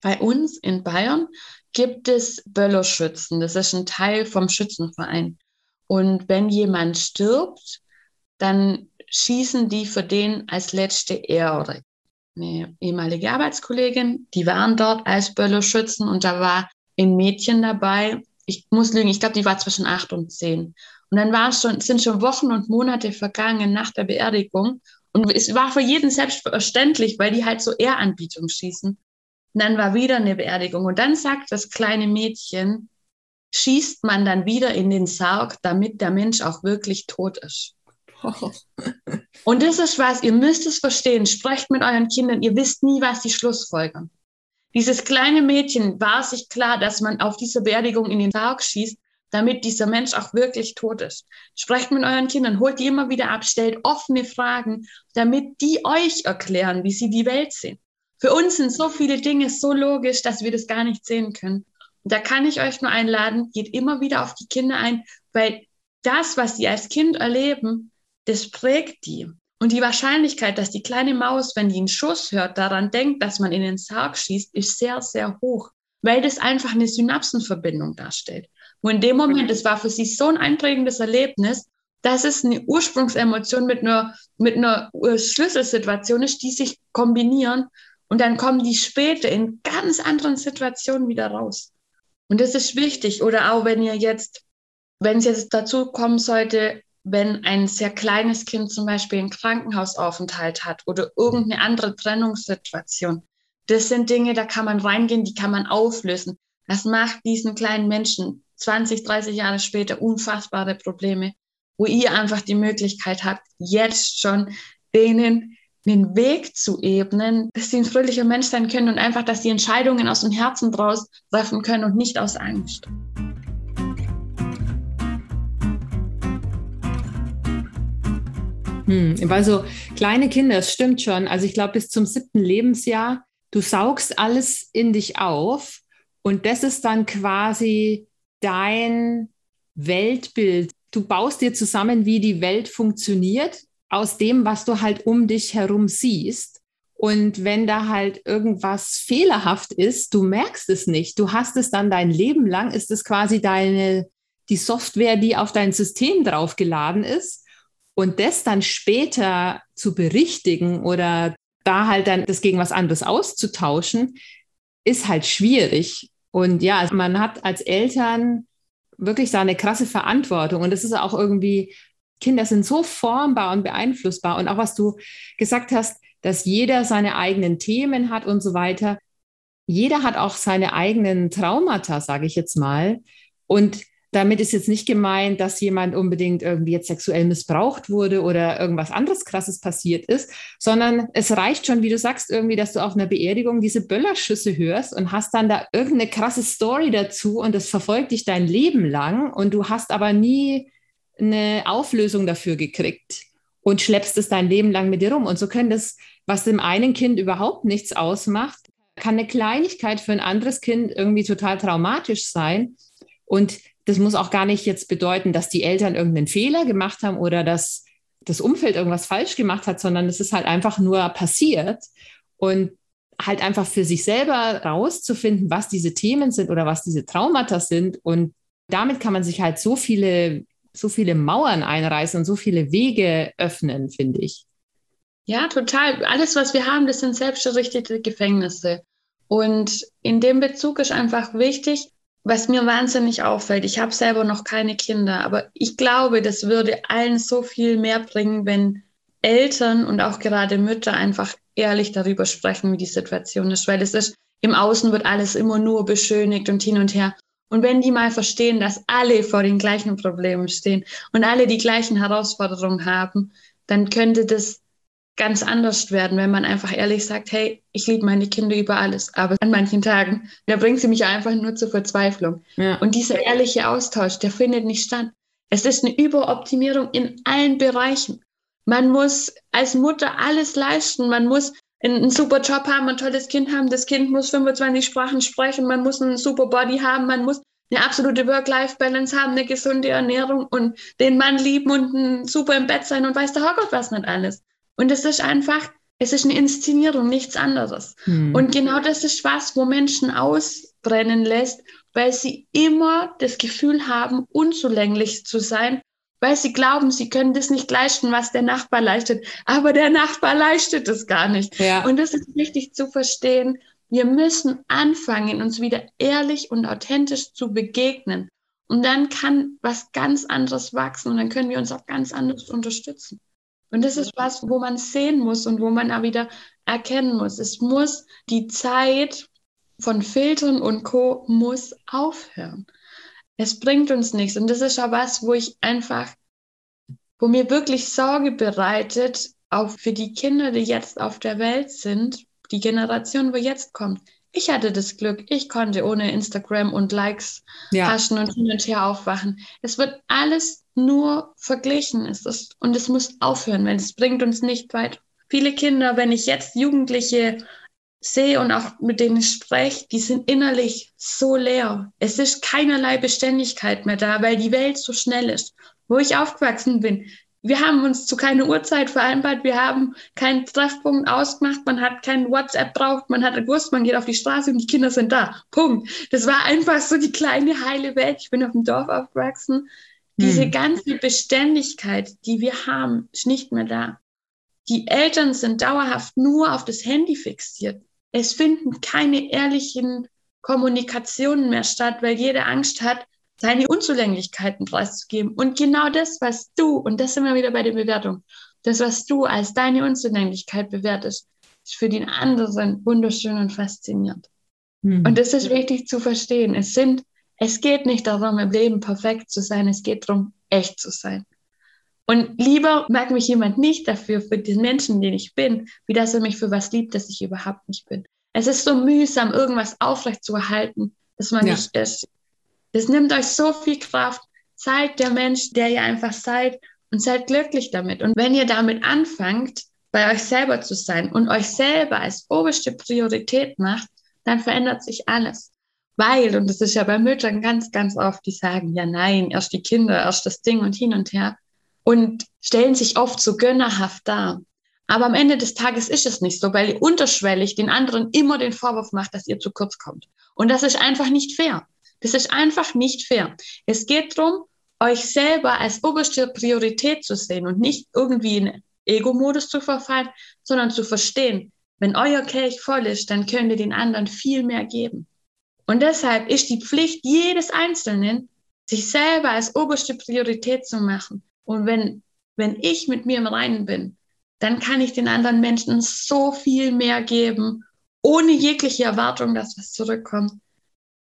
Speaker 1: Bei uns in Bayern gibt es Böllerschützen. Das ist ein Teil vom Schützenverein. Und wenn jemand stirbt, dann schießen die für den als letzte Ehre. Eine ehemalige Arbeitskollegin, die waren dort als Böllerschützen und da war ein Mädchen dabei. Ich muss lügen, ich glaube, die war zwischen acht und zehn. Und dann war schon, sind schon Wochen und Monate vergangen nach der Beerdigung. Und es war für jeden selbstverständlich, weil die halt so Ehranbietung schießen. Und dann war wieder eine Beerdigung. Und dann sagt das kleine Mädchen, schießt man dann wieder in den Sarg, damit der Mensch auch wirklich tot ist. Und das ist was, ihr müsst es verstehen. Sprecht mit euren Kindern. Ihr wisst nie, was die Schlussfolgern. Dieses kleine Mädchen war sich klar, dass man auf diese Beerdigung in den Sarg schießt, damit dieser Mensch auch wirklich tot ist. Sprecht mit euren Kindern, holt die immer wieder ab, stellt offene Fragen, damit die euch erklären, wie sie die Welt sehen. Für uns sind so viele Dinge so logisch, dass wir das gar nicht sehen können. Und da kann ich euch nur einladen, geht immer wieder auf die Kinder ein, weil das, was sie als Kind erleben, das prägt die. Und die Wahrscheinlichkeit, dass die kleine Maus, wenn die einen Schuss hört, daran denkt, dass man in den Sarg schießt, ist sehr, sehr hoch, weil das einfach eine Synapsenverbindung darstellt. Und in dem Moment, es war für sie so ein einprägendes Erlebnis, dass es eine Ursprungsemotion mit einer, mit einer Schlüsselsituation ist, die sich kombinieren und dann kommen die später in ganz anderen Situationen wieder raus. Und das ist wichtig. Oder auch wenn ihr jetzt, wenn es jetzt dazu kommen sollte, wenn ein sehr kleines Kind zum Beispiel einen Krankenhausaufenthalt hat oder irgendeine andere Trennungssituation. Das sind Dinge, da kann man reingehen, die kann man auflösen. Das macht diesen kleinen Menschen 20, 30 Jahre später unfassbare Probleme, wo ihr einfach die Möglichkeit habt, jetzt schon denen den Weg zu ebnen, dass sie ein fröhlicher Mensch sein können und einfach, dass sie Entscheidungen aus dem Herzen draus treffen können und nicht aus Angst.
Speaker 2: Hm, also kleine Kinder, es stimmt schon. Also ich glaube, bis zum siebten Lebensjahr, du saugst alles in dich auf und das ist dann quasi dein Weltbild. Du baust dir zusammen, wie die Welt funktioniert, aus dem, was du halt um dich herum siehst. Und wenn da halt irgendwas fehlerhaft ist, du merkst es nicht. Du hast es dann dein Leben lang, ist es quasi deine, die Software, die auf dein System draufgeladen ist. Und das dann später zu berichtigen oder da halt dann das gegen was anderes auszutauschen, ist halt schwierig. Und ja, also man hat als Eltern wirklich da eine krasse Verantwortung. Und das ist auch irgendwie, Kinder sind so formbar und beeinflussbar. Und auch was du gesagt hast, dass jeder seine eigenen Themen hat und so weiter. Jeder hat auch seine eigenen Traumata, sage ich jetzt mal. Und damit ist jetzt nicht gemeint, dass jemand unbedingt irgendwie jetzt sexuell missbraucht wurde oder irgendwas anderes Krasses passiert ist, sondern es reicht schon, wie du sagst, irgendwie, dass du auf einer Beerdigung diese Böllerschüsse hörst und hast dann da irgendeine krasse Story dazu und das verfolgt dich dein Leben lang und du hast aber nie eine Auflösung dafür gekriegt und schleppst es dein Leben lang mit dir rum. Und so können das, was dem einen Kind überhaupt nichts ausmacht, kann eine Kleinigkeit für ein anderes Kind irgendwie total traumatisch sein. Und das muss auch gar nicht jetzt bedeuten, dass die Eltern irgendeinen Fehler gemacht haben oder dass das Umfeld irgendwas falsch gemacht hat, sondern es ist halt einfach nur passiert. Und halt einfach für sich selber rauszufinden, was diese Themen sind oder was diese Traumata sind. Und damit kann man sich halt so viele, so viele Mauern einreißen und so viele Wege öffnen, finde ich.
Speaker 1: Ja, total. Alles, was wir haben, das sind selbsterrichtete Gefängnisse. Und in dem Bezug ist einfach wichtig, was mir wahnsinnig auffällt. Ich habe selber noch keine Kinder, aber ich glaube, das würde allen so viel mehr bringen, wenn Eltern und auch gerade Mütter einfach ehrlich darüber sprechen, wie die Situation ist, weil es ist, im Außen wird alles immer nur beschönigt und hin und her. Und wenn die mal verstehen, dass alle vor den gleichen Problemen stehen und alle die gleichen Herausforderungen haben, dann könnte das ganz anders werden, wenn man einfach ehrlich sagt, hey, ich liebe meine Kinder über alles, aber an manchen Tagen, da bringt sie mich einfach nur zur Verzweiflung. Ja. Und dieser ehrliche Austausch, der findet nicht statt. Es ist eine Überoptimierung in allen Bereichen. Man muss als Mutter alles leisten. Man muss einen super Job haben, ein tolles Kind haben. Das Kind muss 25 Sprachen sprechen. Man muss einen super Body haben. Man muss eine absolute Work-Life-Balance haben, eine gesunde Ernährung und den Mann lieben und ein super im Bett sein und weiß der Herrgott was nicht alles. Und es ist einfach, es ist eine Inszenierung, nichts anderes. Hm. Und genau das ist was, wo Menschen ausbrennen lässt, weil sie immer das Gefühl haben, unzulänglich zu sein, weil sie glauben, sie können das nicht leisten, was der Nachbar leistet. Aber der Nachbar leistet es gar nicht. Ja. Und das ist wichtig zu verstehen. Wir müssen anfangen, uns wieder ehrlich und authentisch zu begegnen. Und dann kann was ganz anderes wachsen und dann können wir uns auch ganz anders unterstützen. Und das ist was, wo man sehen muss und wo man auch wieder erkennen muss. Es muss die Zeit von Filtern und Co. muss aufhören. Es bringt uns nichts. Und das ist auch was, wo ich einfach, wo mir wirklich Sorge bereitet, auch für die Kinder, die jetzt auf der Welt sind, die Generation, wo jetzt kommt. Ich hatte das Glück, ich konnte ohne Instagram und Likes ja. haschen und hin und her aufwachen. Es wird alles nur verglichen ist es und es muss aufhören, weil es bringt uns nicht weit. Viele Kinder, wenn ich jetzt Jugendliche sehe und auch mit denen spreche, die sind innerlich so leer. Es ist keinerlei Beständigkeit mehr da, weil die Welt so schnell ist. Wo ich aufgewachsen bin, wir haben uns zu keiner Uhrzeit vereinbart, wir haben keinen Treffpunkt ausgemacht, man hat kein WhatsApp braucht, man hat gewusst, man geht auf die Straße und die Kinder sind da. Punkt. Das war einfach so die kleine heile Welt. Ich bin auf dem Dorf aufgewachsen. Diese hm. ganze Beständigkeit, die wir haben, ist nicht mehr da. Die Eltern sind dauerhaft nur auf das Handy fixiert. Es finden keine ehrlichen Kommunikationen mehr statt, weil jeder Angst hat, seine Unzulänglichkeiten preiszugeben. Und genau das, was du, und das sind wir wieder bei der Bewertung, das, was du als deine Unzulänglichkeit bewertest, ist für den anderen wunderschön und faszinierend. Mhm. Und das ist wichtig zu verstehen. Es sind es geht nicht darum, im Leben perfekt zu sein, es geht darum, echt zu sein. Und lieber mag mich jemand nicht dafür, für den Menschen, den ich bin, wie dass er mich für was liebt, das ich überhaupt nicht bin. Es ist so mühsam, irgendwas aufrecht zu erhalten, dass man ja. nicht ist. Das nimmt euch so viel Kraft. Seid der Mensch, der ihr einfach seid und seid glücklich damit. Und wenn ihr damit anfangt, bei euch selber zu sein und euch selber als oberste Priorität macht, dann verändert sich alles. Weil, und das ist ja bei Müttern ganz, ganz oft, die sagen, ja nein, erst die Kinder, erst das Ding und hin und her und stellen sich oft so gönnerhaft dar. Aber am Ende des Tages ist es nicht so, weil ihr unterschwellig den anderen immer den Vorwurf macht, dass ihr zu kurz kommt. Und das ist einfach nicht fair. Das ist einfach nicht fair. Es geht darum, euch selber als oberste Priorität zu sehen und nicht irgendwie in Ego-Modus zu verfallen, sondern zu verstehen, wenn euer Kelch voll ist, dann könnt ihr den anderen viel mehr geben. Und deshalb ist die Pflicht jedes Einzelnen, sich selber als oberste Priorität zu machen. Und wenn, wenn ich mit mir im Reinen bin, dann kann ich den anderen Menschen so viel mehr geben, ohne jegliche Erwartung, dass was zurückkommt,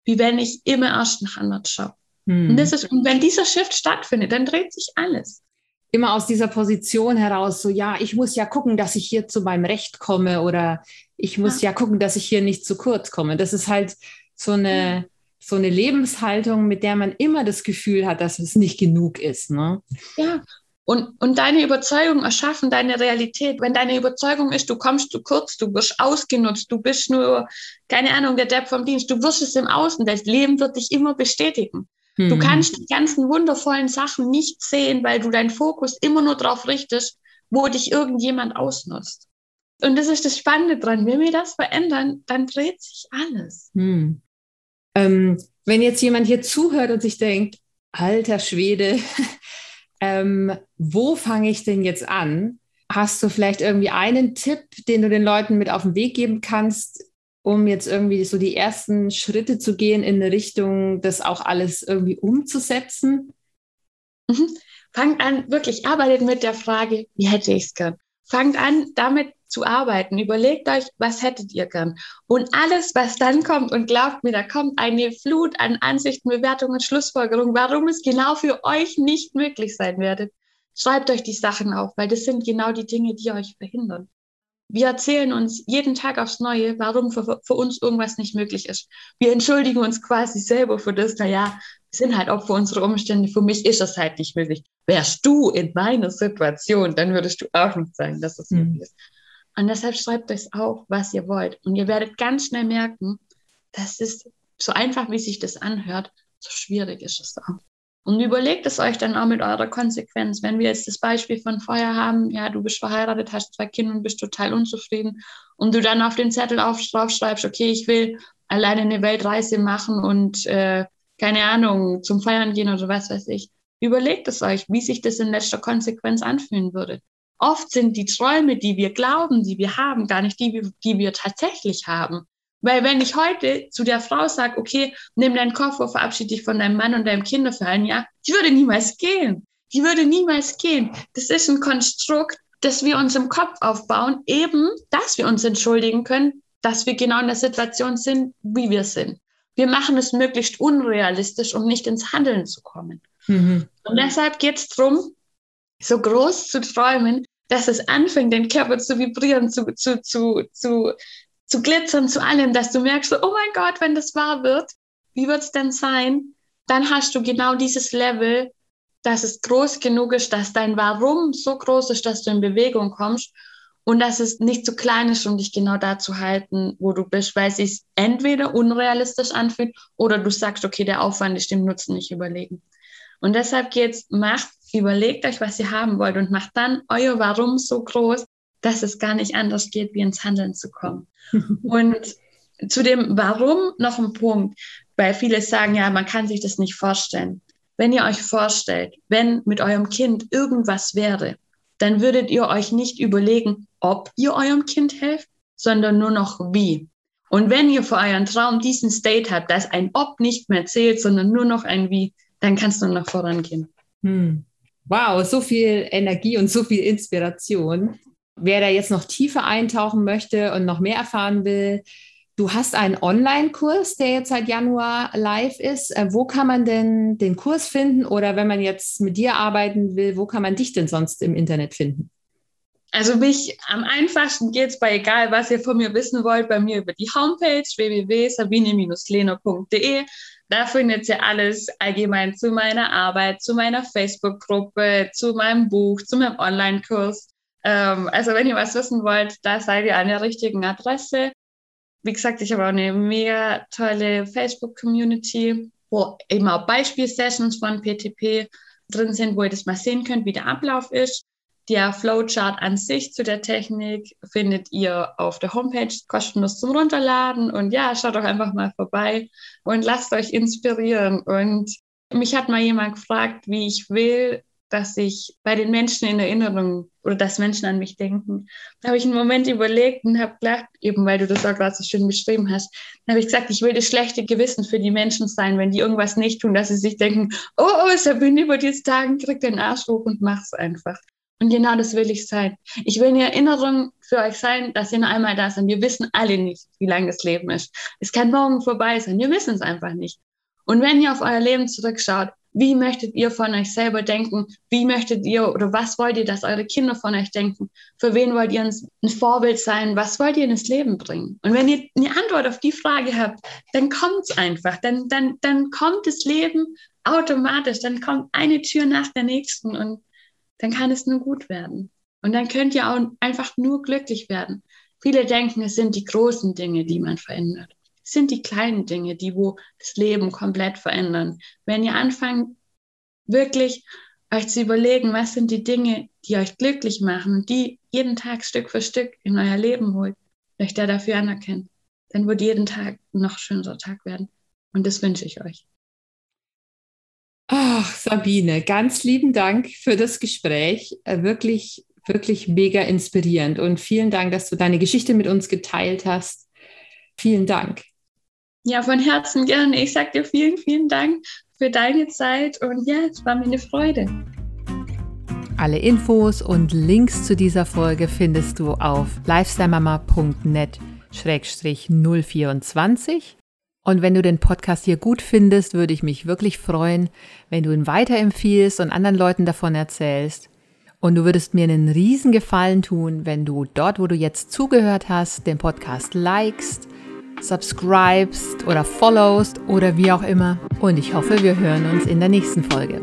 Speaker 1: wie wenn ich immer erst nach anderen schaue. Hm. Und, das ist, und wenn dieser Shift stattfindet, dann dreht sich alles
Speaker 2: immer aus dieser Position heraus, so ja, ich muss ja gucken, dass ich hier zu meinem Recht komme oder ich muss ja, ja gucken, dass ich hier nicht zu kurz komme. Das ist halt so eine, so eine Lebenshaltung, mit der man immer das Gefühl hat, dass es nicht genug ist. Ne?
Speaker 1: Ja, und, und deine Überzeugung erschaffen deine Realität. Wenn deine Überzeugung ist, du kommst zu kurz, du wirst ausgenutzt, du bist nur, keine Ahnung, der Depp vom Dienst, du wirst es im Außen, das Leben wird dich immer bestätigen. Mhm. Du kannst die ganzen wundervollen Sachen nicht sehen, weil du deinen Fokus immer nur darauf richtest, wo dich irgendjemand ausnutzt. Und das ist das Spannende dran. Wenn wir das verändern, dann dreht sich alles. Mhm.
Speaker 2: Ähm, wenn jetzt jemand hier zuhört und sich denkt, alter Schwede, ähm, wo fange ich denn jetzt an? Hast du vielleicht irgendwie einen Tipp, den du den Leuten mit auf den Weg geben kannst, um jetzt irgendwie so die ersten Schritte zu gehen in eine Richtung, das auch alles irgendwie umzusetzen?
Speaker 1: Mhm. Fangt an, wirklich arbeitet mit der Frage, wie hätte ich es gern? Fangt an, damit zu arbeiten. Überlegt euch, was hättet ihr gern? Und alles, was dann kommt, und glaubt mir, da kommt eine Flut an Ansichten, Bewertungen, Schlussfolgerungen, warum es genau für euch nicht möglich sein werdet. Schreibt euch die Sachen auf, weil das sind genau die Dinge, die euch verhindern. Wir erzählen uns jeden Tag aufs Neue, warum für, für uns irgendwas nicht möglich ist. Wir entschuldigen uns quasi selber für das, naja, wir sind halt auch für unsere Umstände. Für mich ist es halt nicht möglich. Wärst du in meiner Situation, dann würdest du auch nicht sagen, dass es mhm. möglich ist. Und deshalb schreibt euch auf, was ihr wollt. Und ihr werdet ganz schnell merken, das ist so einfach, wie sich das anhört, so schwierig ist es auch. Und überlegt es euch dann auch mit eurer Konsequenz. Wenn wir jetzt das Beispiel von vorher haben, ja, du bist verheiratet, hast zwei Kinder und bist total unzufrieden und du dann auf den Zettel auf, draufschreibst, okay, ich will alleine eine Weltreise machen und äh, keine Ahnung, zum Feiern gehen oder was weiß ich. Überlegt es euch, wie sich das in letzter Konsequenz anfühlen würde. Oft sind die Träume, die wir glauben, die wir haben, gar nicht die, die wir tatsächlich haben. Weil wenn ich heute zu der Frau sage, okay, nimm deinen Koffer, verabschiede dich von deinem Mann und deinem Kinder für ein Jahr, die würde niemals gehen. Die würde niemals gehen. Das ist ein Konstrukt, das wir uns im Kopf aufbauen, eben, dass wir uns entschuldigen können, dass wir genau in der Situation sind, wie wir sind. Wir machen es möglichst unrealistisch, um nicht ins Handeln zu kommen. Mhm. Und deshalb geht es darum, so groß zu träumen, dass es anfängt, den Körper zu vibrieren, zu, zu, zu, zu, zu glitzern, zu allem, dass du merkst, oh mein Gott, wenn das wahr wird, wie wird es denn sein? Dann hast du genau dieses Level, dass es groß genug ist, dass dein Warum so groß ist, dass du in Bewegung kommst und dass es nicht zu klein ist, um dich genau da zu halten, wo du bist, weil es sich entweder unrealistisch anfühlt oder du sagst, okay, der Aufwand ist dem Nutzen nicht überlegen. Und deshalb geht's, macht, überlegt euch, was ihr haben wollt und macht dann euer Warum so groß, dass es gar nicht anders geht, wie ins Handeln zu kommen. und zu dem Warum noch ein Punkt, weil viele sagen, ja, man kann sich das nicht vorstellen. Wenn ihr euch vorstellt, wenn mit eurem Kind irgendwas wäre, dann würdet ihr euch nicht überlegen, ob ihr eurem Kind helft, sondern nur noch wie. Und wenn ihr für euren Traum diesen State habt, dass ein Ob nicht mehr zählt, sondern nur noch ein Wie, dann kannst du noch vorangehen. Hm.
Speaker 2: Wow, so viel Energie und so viel Inspiration. Wer da jetzt noch tiefer eintauchen möchte und noch mehr erfahren will, du hast einen Online-Kurs, der jetzt seit Januar live ist. Äh, wo kann man denn den Kurs finden oder wenn man jetzt mit dir arbeiten will, wo kann man dich denn sonst im Internet finden?
Speaker 1: Also mich am einfachsten geht es bei egal, was ihr von mir wissen wollt, bei mir über die Homepage www.sabine-lehner.de. Da findet ihr alles allgemein zu meiner Arbeit, zu meiner Facebook-Gruppe, zu meinem Buch, zu meinem Online-Kurs. Ähm, also wenn ihr was wissen wollt, da seid ihr an der richtigen Adresse. Wie gesagt, ich habe auch eine mega tolle Facebook-Community, wo eben auch Beispielsessions von PTP drin sind, wo ihr das mal sehen könnt, wie der Ablauf ist. Der Flowchart an sich zu der Technik findet ihr auf der Homepage kostenlos zum Runterladen. Und ja, schaut doch einfach mal vorbei und lasst euch inspirieren. Und mich hat mal jemand gefragt, wie ich will, dass ich bei den Menschen in Erinnerung oder dass Menschen an mich denken. Da habe ich einen Moment überlegt und habe gedacht, eben weil du das auch gerade so schön beschrieben hast, dann habe ich gesagt, ich will das schlechte Gewissen für die Menschen sein, wenn die irgendwas nicht tun, dass sie sich denken, oh, oh, Sabine, über diese Tagen kriegt den Arsch hoch und mach's einfach. Und genau das will ich sein. Ich will eine Erinnerung für euch sein, dass ihr noch einmal da seid. Wir wissen alle nicht, wie lang das Leben ist. Es kann morgen vorbei sein. Wir wissen es einfach nicht. Und wenn ihr auf euer Leben zurückschaut, wie möchtet ihr von euch selber denken? Wie möchtet ihr oder was wollt ihr, dass eure Kinder von euch denken? Für wen wollt ihr ein Vorbild sein? Was wollt ihr in das Leben bringen? Und wenn ihr eine Antwort auf die Frage habt, dann kommt es einfach. Dann, dann, dann kommt das Leben automatisch. Dann kommt eine Tür nach der nächsten und dann kann es nur gut werden. Und dann könnt ihr auch einfach nur glücklich werden. Viele denken, es sind die großen Dinge, die man verändert sind die kleinen Dinge, die wo das Leben komplett verändern. Wenn ihr anfangt, wirklich euch zu überlegen, was sind die Dinge, die euch glücklich machen und die jeden Tag Stück für Stück in euer Leben holt, euch da dafür anerkennt, dann wird jeden Tag ein noch schönerer Tag werden. Und das wünsche ich euch.
Speaker 2: Ach, Sabine, ganz lieben Dank für das Gespräch. Äh, wirklich, wirklich mega inspirierend. Und vielen Dank, dass du deine Geschichte mit uns geteilt hast Vielen Dank.
Speaker 1: Ja, von Herzen gerne. Ich sage dir vielen, vielen Dank für deine Zeit und ja, es war mir eine Freude.
Speaker 2: Alle Infos und Links zu dieser Folge findest du auf lifestylemama.net-024. Und wenn du den Podcast hier gut findest, würde ich mich wirklich freuen, wenn du ihn weiterempfiehlst und anderen Leuten davon erzählst. Und du würdest mir einen riesen Gefallen tun, wenn du dort, wo du jetzt zugehört hast, den Podcast likest, subscribest oder followst oder wie auch immer. Und ich hoffe, wir hören uns in der nächsten Folge.